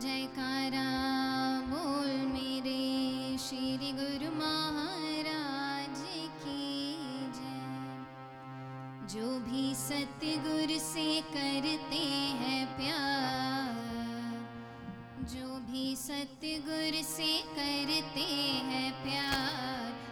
जयकारा, बोल मेरे श्री गुरु महाराज की जय। जो भी सतगुरु से करते हैं प्यार, जो भी सतगुरु से करते हैं प्यार